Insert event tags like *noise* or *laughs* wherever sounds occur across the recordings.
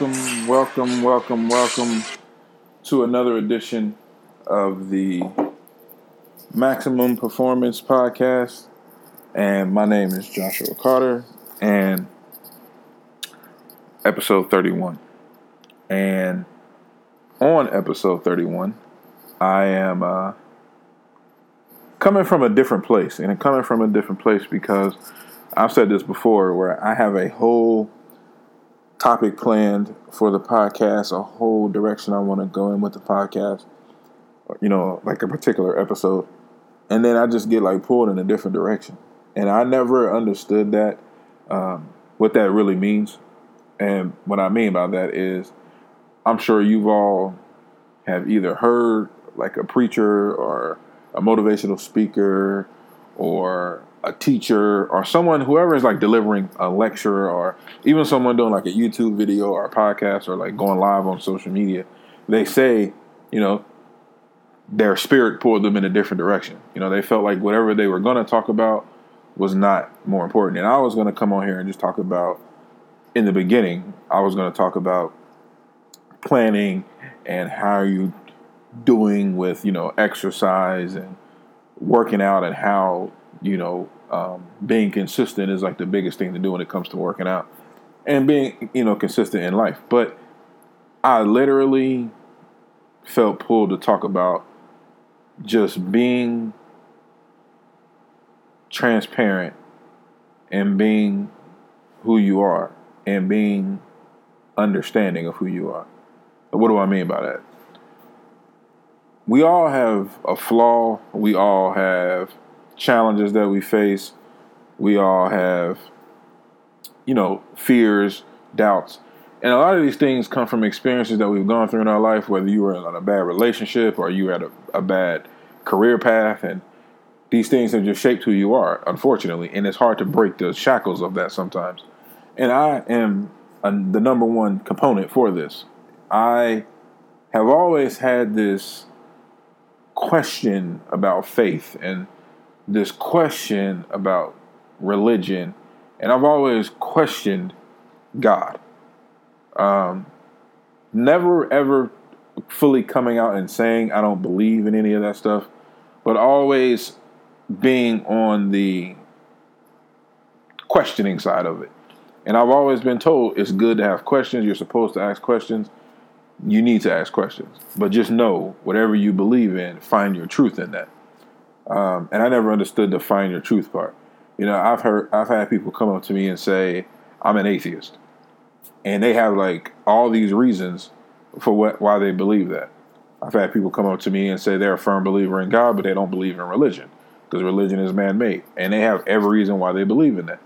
Welcome, welcome, welcome, welcome to another edition of the Maximum Performance Podcast. And my name is Joshua Carter, and episode 31. And on episode 31, I am uh, coming from a different place. And I'm coming from a different place because I've said this before where I have a whole topic planned for the podcast, a whole direction I want to go in with the podcast, you know, like a particular episode. And then I just get like pulled in a different direction. And I never understood that, um, what that really means. And what I mean by that is, I'm sure you've all have either heard like a preacher or a motivational speaker or a teacher or someone whoever is like delivering a lecture or even someone doing like a YouTube video or a podcast or like going live on social media, they say, you know, their spirit pulled them in a different direction. You know, they felt like whatever they were going to talk about was not more important. And I was going to come on here and just talk about in the beginning, I was going to talk about planning and how are you doing with, you know, exercise and working out and how, you know, um, being consistent is like the biggest thing to do when it comes to working out and being, you know, consistent in life. But I literally felt pulled to talk about just being transparent and being who you are and being understanding of who you are. What do I mean by that? We all have a flaw. We all have challenges that we face. We all have, you know, fears, doubts. And a lot of these things come from experiences that we've gone through in our life, whether you were in a bad relationship or you had a, a bad career path. And these things have just shaped who you are, unfortunately. And it's hard to break the shackles of that sometimes. And I am a, the number one component for this. I have always had this question about faith and this question about religion, and I've always questioned God. Um, never ever fully coming out and saying I don't believe in any of that stuff, but always being on the questioning side of it. And I've always been told it's good to have questions. You're supposed to ask questions. You need to ask questions. But just know whatever you believe in, find your truth in that. Um, and I never understood the find your truth part. You know, I've heard, I've had people come up to me and say, I'm an atheist. And they have like all these reasons for what, why they believe that. I've had people come up to me and say they're a firm believer in God, but they don't believe in religion because religion is man made. And they have every reason why they believe in that.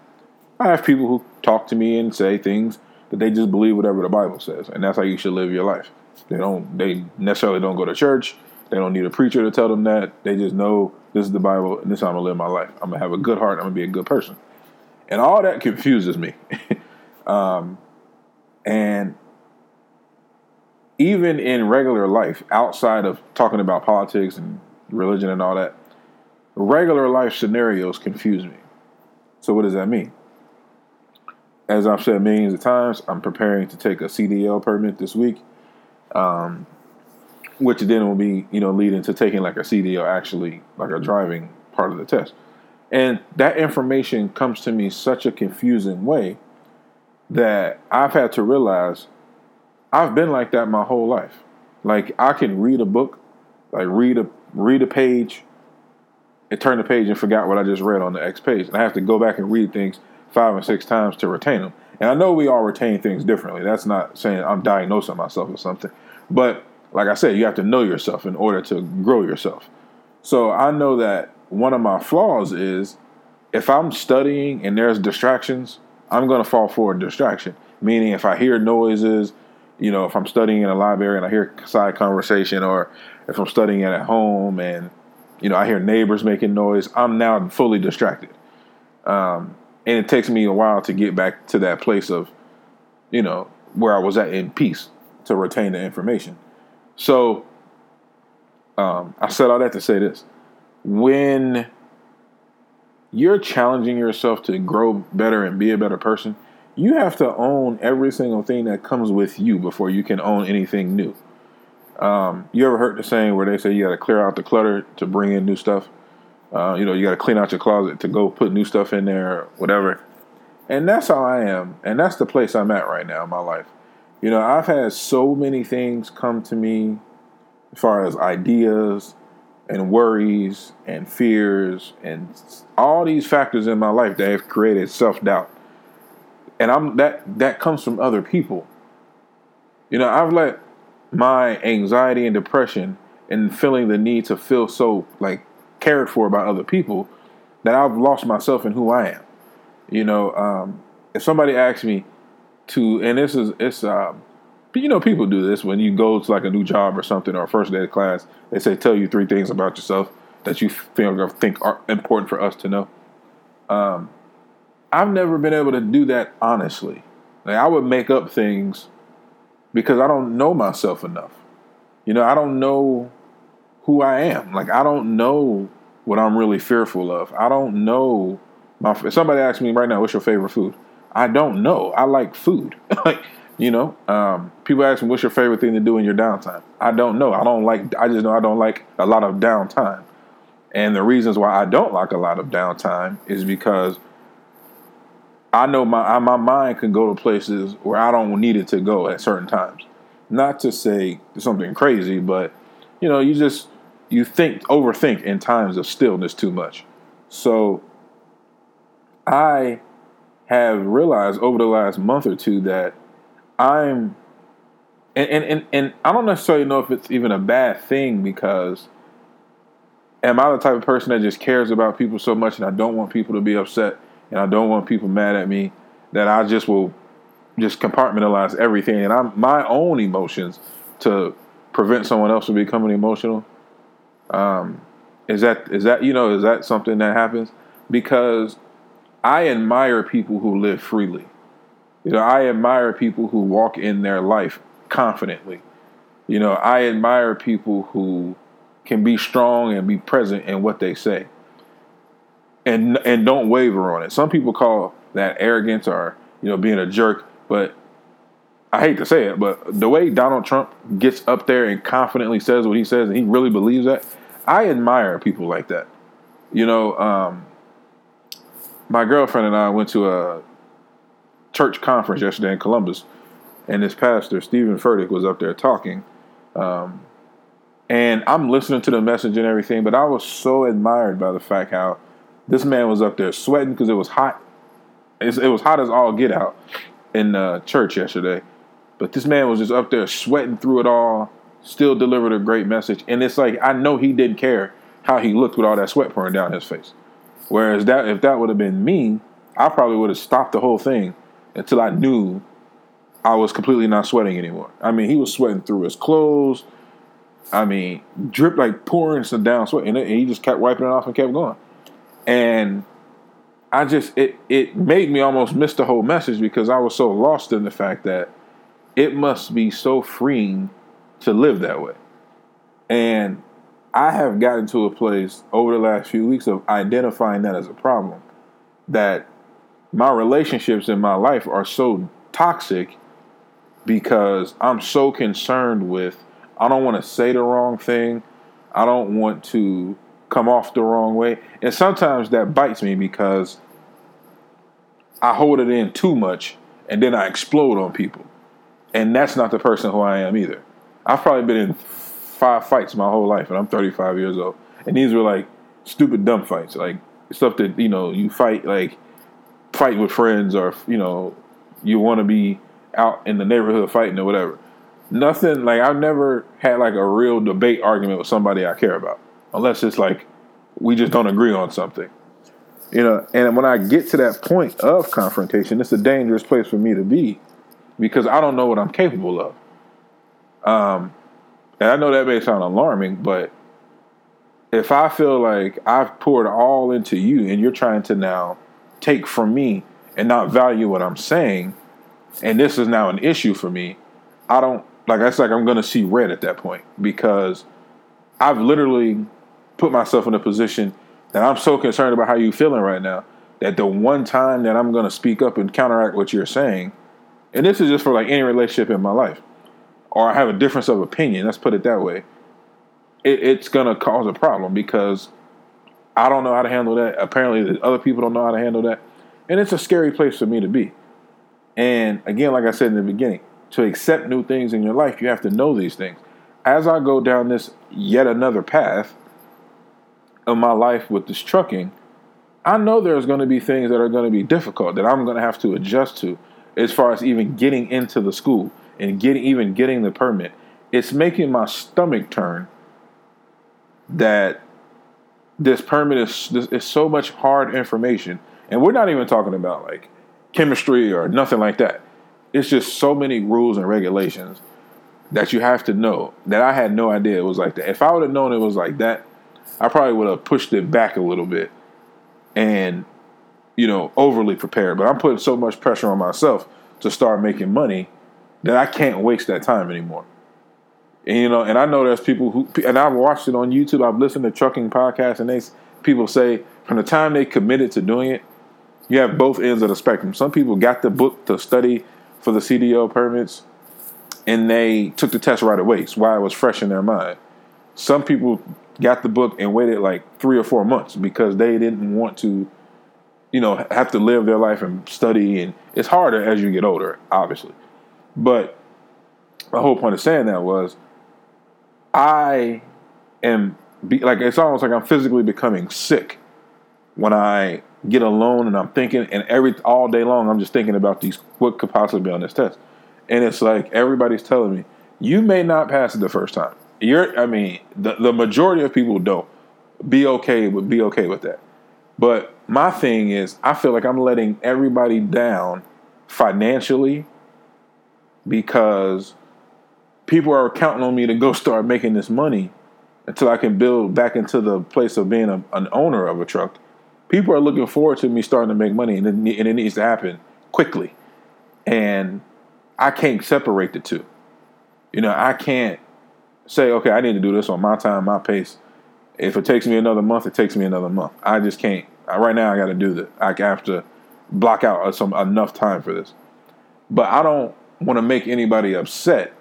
I have people who talk to me and say things that they just believe whatever the Bible says, and that's how you should live your life. They don't, they necessarily don't go to church. They don't need a preacher to tell them that. They just know this is the Bible, and this is how I'm gonna live my life. I'm gonna have a good heart. I'm gonna be a good person, and all that confuses me. *laughs* um, and even in regular life, outside of talking about politics and religion and all that, regular life scenarios confuse me. So, what does that mean? As I've said millions of times, I'm preparing to take a CDL permit this week. Um, which then will be you know leading to taking like a CDL actually like a driving part of the test. And that information comes to me such a confusing way that I've had to realize I've been like that my whole life. Like I can read a book, like read a read a page, and turn the page and forgot what I just read on the X page. And I have to go back and read things five or six times to retain them. And I know we all retain things differently. That's not saying I'm diagnosing myself with something. But like I said, you have to know yourself in order to grow yourself. So I know that one of my flaws is if I'm studying and there's distractions, I'm going to fall for a distraction. Meaning, if I hear noises, you know, if I'm studying in a library and I hear side conversation, or if I'm studying at home and you know I hear neighbors making noise, I'm now fully distracted. Um, and it takes me a while to get back to that place of, you know, where I was at in peace to retain the information. So um, I said all that to say this. When you're challenging yourself to grow better and be a better person, you have to own every single thing that comes with you before you can own anything new. Um, you ever heard the saying where they say you got to clear out the clutter to bring in new stuff? Uh, you know, you got to clean out your closet to go put new stuff in there, whatever. And that's how I am, and that's the place I'm at right now in my life. You know, I've had so many things come to me as far as ideas and worries and fears and all these factors in my life that have created self doubt. And I'm that that comes from other people. You know, I've let my anxiety and depression and feeling the need to feel so like cared for by other people that I've lost myself in who I am. You know, um, if somebody asks me to, and this is it's um, you know people do this when you go to like a new job or something or first day of class, they say tell you three things about yourself that you feel think are important for us to know. Um, I've never been able to do that honestly. Like I would make up things because I don't know myself enough. You know, I don't know who I am. Like I don't know what I'm really fearful of. I don't know my. If somebody asks me right now, "What's your favorite food?" I don't know. I like food. *laughs* like you know, um, people ask me, "What's your favorite thing to do in your downtime?" I don't know. I don't like. I just know I don't like a lot of downtime. And the reasons why I don't like a lot of downtime is because I know my my mind can go to places where I don't need it to go at certain times. Not to say something crazy, but you know, you just you think overthink in times of stillness too much. So I have realized over the last month or two that I'm and, and, and, and I don't necessarily know if it's even a bad thing because am I the type of person that just cares about people so much and I don't want people to be upset and I don't want people mad at me that I just will just compartmentalize everything and I'm my own emotions to prevent someone else from becoming emotional. Um, is that is that you know is that something that happens? Because I admire people who live freely. You know, I admire people who walk in their life confidently. You know, I admire people who can be strong and be present in what they say. And and don't waver on it. Some people call that arrogance or, you know, being a jerk, but I hate to say it, but the way Donald Trump gets up there and confidently says what he says and he really believes that, I admire people like that. You know, um, my girlfriend and I went to a church conference yesterday in Columbus, and this pastor, Stephen Furtick, was up there talking. Um, and I'm listening to the message and everything, but I was so admired by the fact how this man was up there sweating because it was hot. It's, it was hot as all get out in uh, church yesterday. But this man was just up there sweating through it all, still delivered a great message. And it's like, I know he didn't care how he looked with all that sweat pouring down his face. Whereas that if that would have been me, I probably would have stopped the whole thing until I knew I was completely not sweating anymore. I mean, he was sweating through his clothes. I mean, drip like pouring some down sweat, and he just kept wiping it off and kept going. And I just it it made me almost miss the whole message because I was so lost in the fact that it must be so freeing to live that way. And I have gotten to a place over the last few weeks of identifying that as a problem. That my relationships in my life are so toxic because I'm so concerned with I don't want to say the wrong thing. I don't want to come off the wrong way. And sometimes that bites me because I hold it in too much and then I explode on people. And that's not the person who I am either. I've probably been in five fights my whole life and I'm 35 years old. And these were like stupid dumb fights, like stuff that, you know, you fight like fight with friends or you know you want to be out in the neighborhood fighting or whatever. Nothing like I've never had like a real debate argument with somebody I care about, unless it's like we just don't agree on something. You know, and when I get to that point of confrontation, it's a dangerous place for me to be because I don't know what I'm capable of. Um, and I know that may sound alarming, but if I feel like I've poured all into you and you're trying to now take from me and not value what I'm saying, and this is now an issue for me, I don't like that's like I'm gonna see red at that point because I've literally put myself in a position that I'm so concerned about how you feeling right now that the one time that I'm to speak up and counteract what you're saying, and this is just for like any relationship in my life, or I have a difference of opinion, let's put it that way, it, it's going to cause a problem because I don't know how to handle that. Apparently, other people don't know how to handle that. And it's a scary place for me to be. And again, like I said in the beginning, to accept new things in your life, you have to know these things. As I go down this yet another path of my life with this trucking, I know there's going to be things that are going to be difficult that I'm going to have to adjust to as far as even getting into the school and getting even getting the permit. It's making my stomach turn that this permit is this is so much hard information, and we're not even talking about like chemistry or nothing like that. It's just so many rules and regulations that you have to know that I had no idea it was like that. If I would have known it was like that, I probably would have pushed it back a little bit and you know overly prepared. But I'm putting so much pressure on myself to start making money that I can't waste that time anymore. And you know, and I know there's people who, and I've watched it on YouTube. I've listened to trucking podcasts, and they people say from the time they committed to doing it, you have both ends of the spectrum. Some people got the book to study for the CDL permits, and they took the test right away. It's why it was fresh in their mind. Some people got the book and waited like three or four months because they didn't want to, you know, have to live their life and study. And it's harder as you get older, obviously. But the whole point of saying that was I am be, like it's almost like I'm physically becoming sick when I get alone and I'm thinking and every all day long I'm just thinking about these what could possibly be on this test. And it's like everybody's telling me, you may not pass it the first time. You're I mean, the, the majority of people don't. Be okay with be okay with that. But my thing is I feel like I'm letting everybody down financially because people are counting on me to go *laughs* start making this money until I can build back into the place of being a, an owner of a truck. People are looking forward to me starting to make money, and it, and it needs to happen quickly. And I can't separate the two. You know, I can't say, okay, I need to do this on my time, my pace. If it takes me another month, it takes me another month. I just can't. Right now, I got to do this. I have to block out some enough time for this. But I don't want to make anybody upset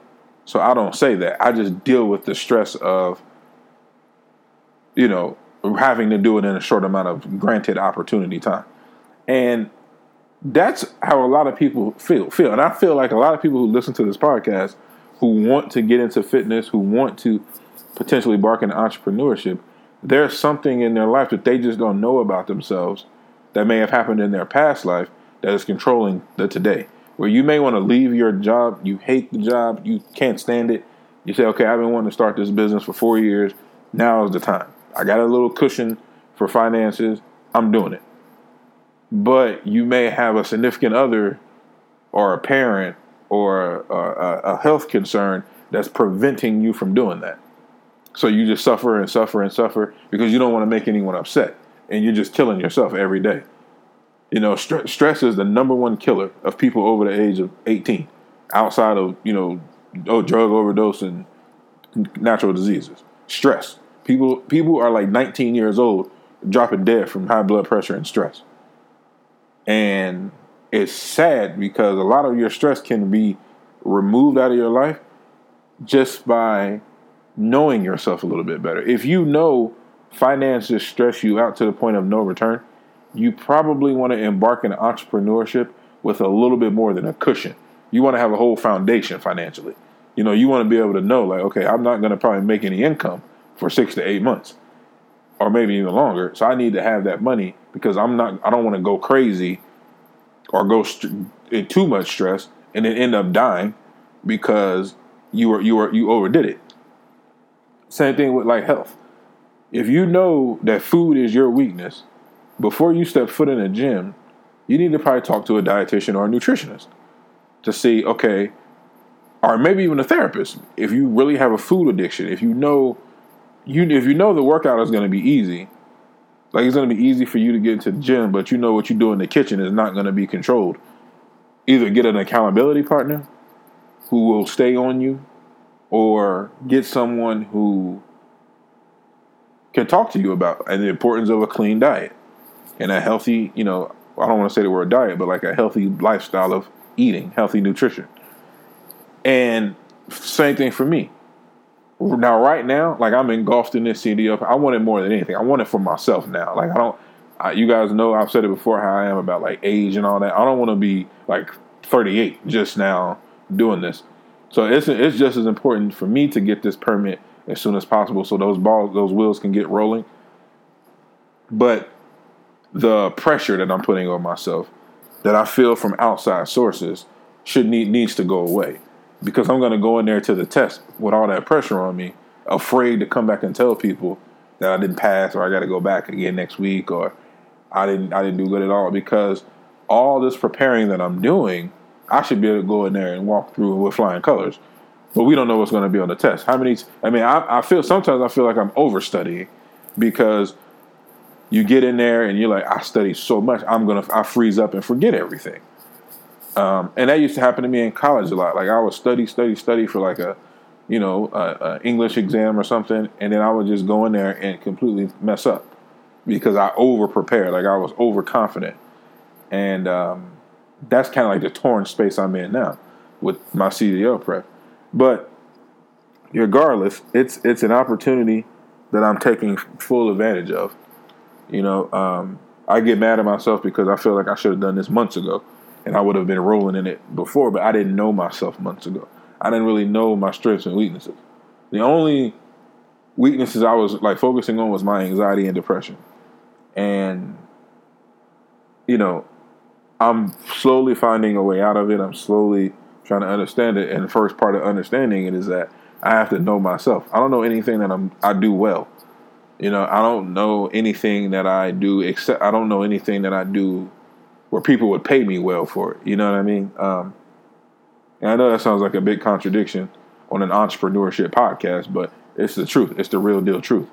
so I don't say that. I just deal with the stress of, you know, having to do it in a short amount of granted opportunity time. And that's how a lot of people feel feel. And I feel like a lot of people who listen to this podcast who want to get into fitness, who want to potentially embark in entrepreneurship, there's something in their life that they just don't know about themselves that may have happened in their past life that is controlling the today where you may want to leave your job, you hate the job, you can't stand it. You say, okay, I've been wanting to start this business for four years. Now is the time. I got a little cushion for finances. I'm doing it. But you may have a significant other or a parent or a, a, health concern that's preventing you from doing that. So you just suffer and suffer and suffer because you don't want to make anyone upset. And you're just killing yourself every day. You know, st- stress is the number one killer of people over the age of 18, outside of, you know, oh, drug overdose and natural diseases. Stress. People people are like 19 years old dropping dead from high blood pressure and stress. And it's sad because a lot of your stress can be removed out of your life just by knowing yourself a little bit better. If you know finances stress you out to the point of no return, you probably want to embark in entrepreneurship with a little bit more than a cushion. You want to have a whole foundation financially. You know, you want to be able to know, like, okay, I'm not going to probably make any income for six to eight months, or maybe even longer. So I need to have that money because I'm not. I don't want to go crazy or go st- in too much stress and then end up dying because you were you were you overdid it. Same thing with like health. If you know that food is your weakness before you step foot in a gym, you need to probably talk to a dietitian or a nutritionist to see, okay, or maybe even a therapist. If you really have a food addiction, if you know you if you know the workout is going to be easy, like it's going to be easy for you to get into the gym, but you know what you do in the kitchen is not going to be controlled. Either get an accountability partner who will stay on you, or get someone who can talk to you about and the importance of a clean diet and a healthy, you know, I don't want to say the word diet, but like a healthy lifestyle of eating, healthy nutrition. And same thing for me. Now, right now, like I'm engulfed in this CDL. I want it more than anything. I want it for myself now. Like I don't. I, you guys know I've said it before how I am about like age and all that. I don't want to be like 38 just now doing this. So it's it's just as important for me to get this permit as soon as possible so those balls those wheels can get rolling. But the pressure that I'm putting on myself that I feel from outside sources should need needs to go away because I'm going to go in there to the test with all that pressure on me, afraid to come back and tell people that I didn't pass or I got to go back again next week or I didn't I didn't do good at all because all this preparing that I'm doing, I should be able to go in there and walk through with flying colors. But we don't know what's going to be on the test. How many? I mean, I, I feel sometimes I feel like I'm overstudying because you get in there and you're like, I study so much, I'm gonna I freeze up and forget everything. Um, and that used to happen to me in college a lot. Like I would study, study, study for like a, you know, a, a English exam or something, and then I would just go in there and completely mess up because I over prepared. Like I was overconfident, and um, that's kind of like the torn space I'm in now with my CDL prep. But regardless, it's it's an opportunity that I'm taking full advantage of. You know, um, I get mad at myself because I feel like I should have done this months ago, and I would have been rolling in it before. But I didn't know myself months ago. I didn't really know my strengths and weaknesses. The only weaknesses I was like focusing on was my anxiety and depression, and you know, I'm slowly finding a way out of it. I'm slowly trying to understand it. And the first part of understanding it is that I have to know myself. I don't know anything that I'm I do well. You know, I don't know anything that I do except I don't know anything that I do where people would pay me well for it. You know what I mean? Um, and I know that sounds like a big contradiction on an entrepreneurship podcast, but it's the truth. It's the real deal truth.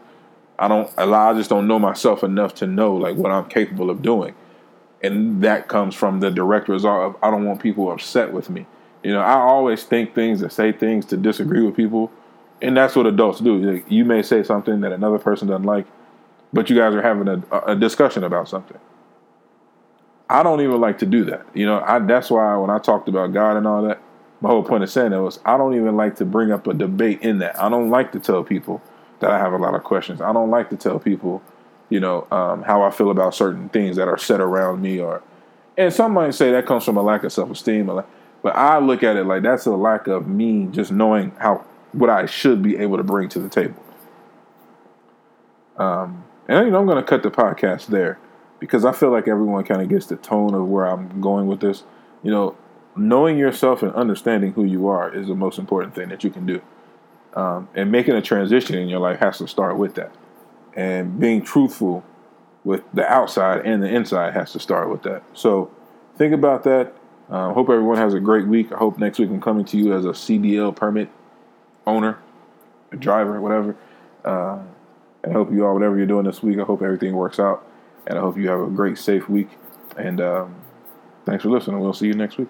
I don't I just don't know myself enough to know like what I'm capable of doing. And that comes from the direct result of I don't want people upset with me. You know, I always think things and say things to disagree with people and that's what adults do. You may say something that another person doesn't like, but you guys are having a, a discussion about something. I don't even like to do that. You know, I, that's why when I talked about God and all that, my whole point of saying that was I don't even like to bring up a debate in that. I don't like to tell people that I have a lot of questions. I don't like to tell people, you know, um, how I feel about certain things that are said around me. Or, and some might say that comes from a lack of self esteem. But I look at it like that's a lack of me just knowing how what I should be able to bring to the table. Um, and you know, I'm going to cut the podcast there because I feel like everyone kind of gets the tone of where I'm going with this. You know, knowing yourself and understanding who you are is the most important thing that you can do. Um, and making a transition in your life has to start with that. And being truthful with the outside and the inside has to start with that. So think about that. I uh, hope everyone has a great week. I hope next week I'm coming to you as a CDL permit owner, a driver, whatever. Uh, I hope you all, whatever you're doing this week, I hope everything works out. And I hope you have a great, safe week. And um, thanks for listening. We'll see you next week.